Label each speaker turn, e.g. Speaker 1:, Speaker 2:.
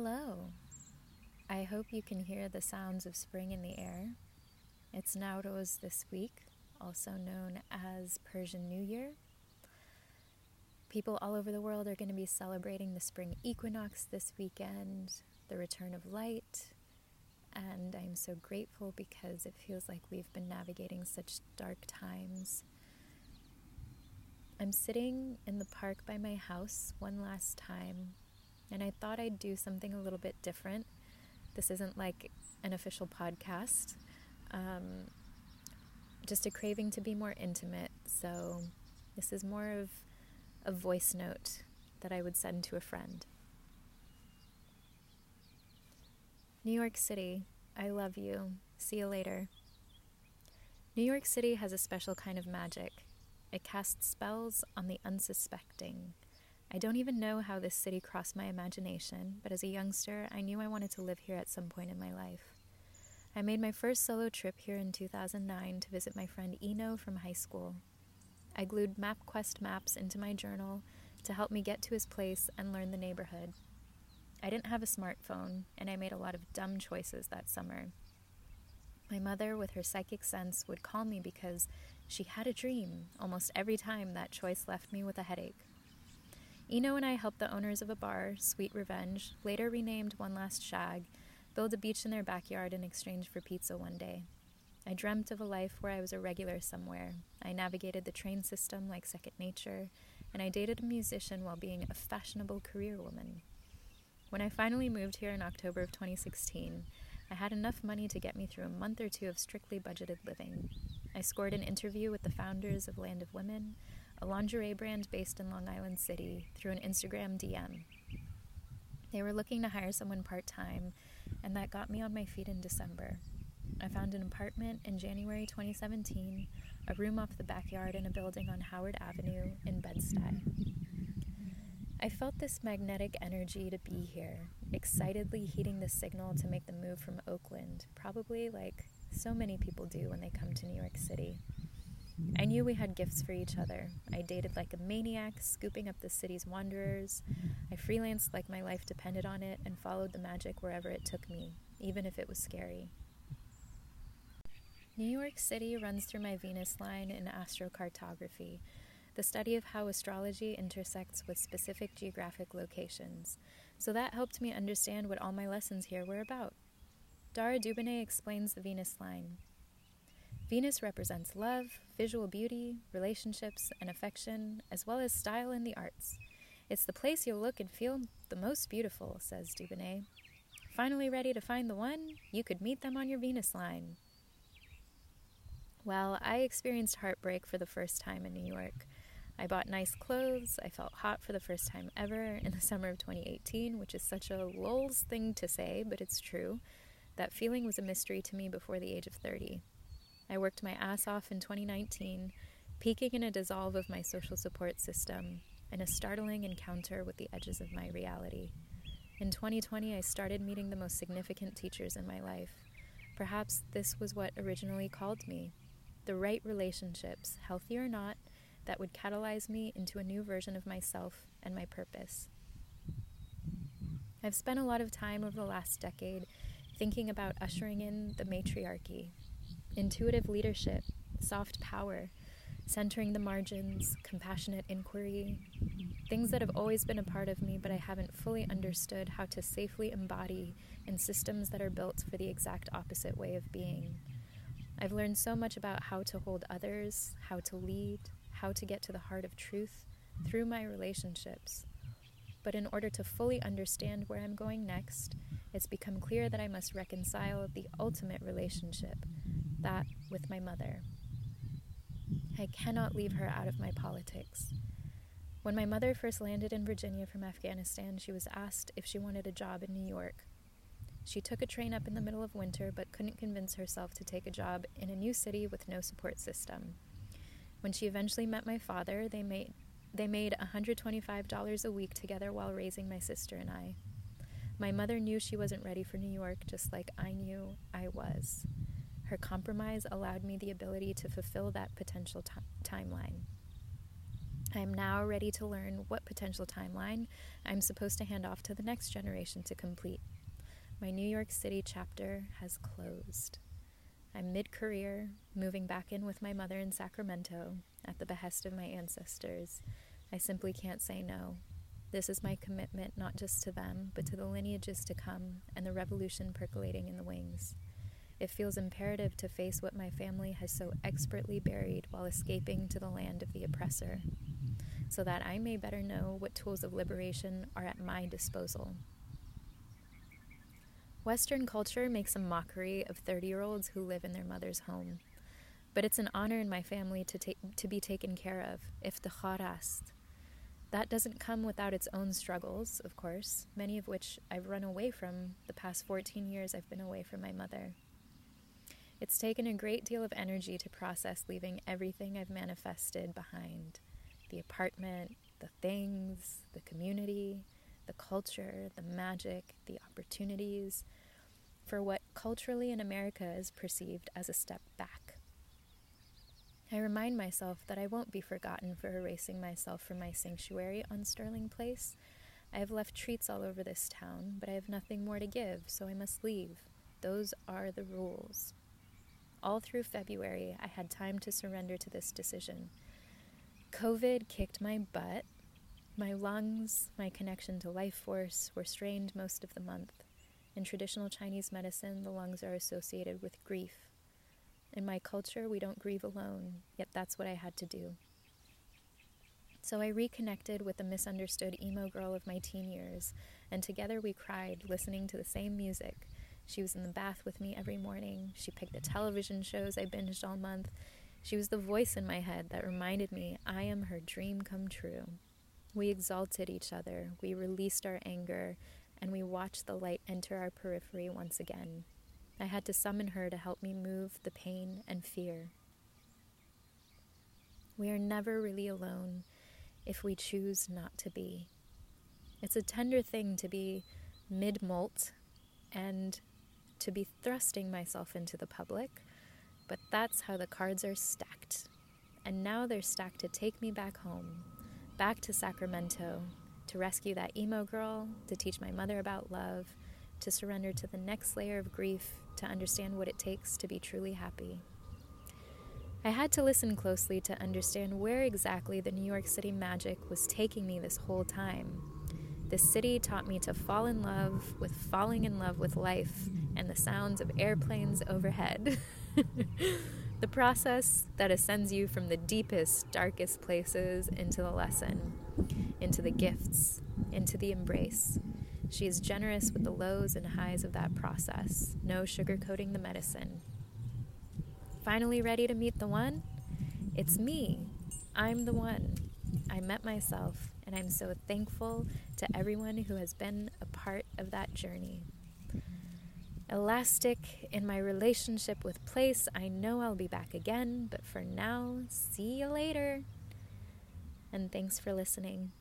Speaker 1: Hello. I hope you can hear the sounds of spring in the air. It's Nowruz this week, also known as Persian New Year. People all over the world are going to be celebrating the spring equinox this weekend, the return of light, and I'm so grateful because it feels like we've been navigating such dark times. I'm sitting in the park by my house one last time and I thought I'd do something a little bit different. This isn't like an official podcast, um, just a craving to be more intimate. So, this is more of a voice note that I would send to a friend. New York City, I love you. See you later. New York City has a special kind of magic. It casts spells on the unsuspecting. I don't even know how this city crossed my imagination, but as a youngster, I knew I wanted to live here at some point in my life. I made my first solo trip here in 2009 to visit my friend Eno from high school. I glued MapQuest maps into my journal to help me get to his place and learn the neighborhood. I didn't have a smartphone, and I made a lot of dumb choices that summer. My mother, with her psychic sense, would call me because she had a dream almost every time that choice left me with a headache. Eno and I helped the owners of a bar, Sweet Revenge, later renamed One Last Shag, build a beach in their backyard in exchange for pizza one day. I dreamt of a life where I was a regular somewhere. I navigated the train system like second nature, and I dated a musician while being a fashionable career woman. When I finally moved here in October of 2016, I had enough money to get me through a month or two of strictly budgeted living. I scored an interview with the founders of Land of Women, a lingerie brand based in Long Island City, through an Instagram DM. They were looking to hire someone part time, and that got me on my feet in December. I found an apartment in January 2017, a room off the backyard in a building on Howard Avenue in Bed-Stuy. I felt this magnetic energy to be here, excitedly heeding the signal to make the move from Oakland, probably like so many people do when they come to New York City. I knew we had gifts for each other. I dated like a maniac, scooping up the city's wanderers. I freelanced like my life depended on it and followed the magic wherever it took me, even if it was scary. New York City runs through my Venus line in astrocartography, the study of how astrology intersects with specific geographic locations. So that helped me understand what all my lessons here were about. Dara Dubonnet explains the Venus line. Venus represents love, visual beauty, relationships, and affection, as well as style in the arts. It's the place you'll look and feel the most beautiful, says Dubonnet. Finally ready to find the one? You could meet them on your Venus line. Well, I experienced heartbreak for the first time in New York. I bought nice clothes. I felt hot for the first time ever in the summer of 2018, which is such a lulz thing to say, but it's true. That feeling was a mystery to me before the age of 30. I worked my ass off in 2019, peaking in a dissolve of my social support system and a startling encounter with the edges of my reality. In 2020, I started meeting the most significant teachers in my life. Perhaps this was what originally called me the right relationships, healthy or not, that would catalyze me into a new version of myself and my purpose. I've spent a lot of time over the last decade thinking about ushering in the matriarchy, intuitive leadership, soft power, centering the margins, compassionate inquiry, things that have always been a part of me, but I haven't fully understood how to safely embody in systems that are built for the exact opposite way of being. I've learned so much about how to hold others, how to lead, how to get to the heart of truth through my relationships. But in order to fully understand where I'm going next, it's become clear that I must reconcile the ultimate relationship that with my mother. I cannot leave her out of my politics. When my mother first landed in Virginia from Afghanistan, she was asked if she wanted a job in New York. She took a train up in the middle of winter but couldn't convince herself to take a job in a new city with no support system. When she eventually met my father, they made they made $125 a week together while raising my sister and I. My mother knew she wasn't ready for New York just like I knew I was. Her compromise allowed me the ability to fulfill that potential t- timeline. I am now ready to learn what potential timeline I'm supposed to hand off to the next generation to complete. My New York City chapter has closed. I'm mid career, moving back in with my mother in Sacramento at the behest of my ancestors. I simply can't say no. This is my commitment not just to them, but to the lineages to come and the revolution percolating in the wings. It feels imperative to face what my family has so expertly buried while escaping to the land of the oppressor so that I may better know what tools of liberation are at my disposal. Western culture makes a mockery of 30 year olds who live in their mother's home. But it's an honor in my family to, ta- to be taken care of, if the kharast. That doesn't come without its own struggles, of course, many of which I've run away from the past 14 years I've been away from my mother. It's taken a great deal of energy to process leaving everything I've manifested behind the apartment, the things, the community, the culture, the magic, the opportunities, for what culturally in America is perceived as a step back. I remind myself that I won't be forgotten for erasing myself from my sanctuary on Sterling Place. I have left treats all over this town, but I have nothing more to give, so I must leave. Those are the rules. All through February, I had time to surrender to this decision COVID kicked my butt. My lungs, my connection to life force were strained most of the month. In traditional Chinese medicine, the lungs are associated with grief. In my culture, we don't grieve alone, yet that's what I had to do. So I reconnected with the misunderstood emo girl of my teen years, and together we cried, listening to the same music. She was in the bath with me every morning. She picked the television shows I binged all month, she was the voice in my head that reminded me I am her dream come true. We exalted each other, we released our anger, and we watched the light enter our periphery once again. I had to summon her to help me move the pain and fear. We are never really alone if we choose not to be. It's a tender thing to be mid molt and to be thrusting myself into the public but that's how the cards are stacked. And now they're stacked to take me back home, back to Sacramento, to rescue that emo girl, to teach my mother about love, to surrender to the next layer of grief, to understand what it takes to be truly happy. I had to listen closely to understand where exactly the New York City magic was taking me this whole time. The city taught me to fall in love with falling in love with life and the sounds of airplanes overhead. the process that ascends you from the deepest, darkest places into the lesson, into the gifts, into the embrace. She is generous with the lows and highs of that process, no sugarcoating the medicine. Finally, ready to meet the one? It's me. I'm the one. I met myself, and I'm so thankful to everyone who has been a part of that journey elastic in my relationship with place. I know I'll be back again, but for now, see you later. And thanks for listening.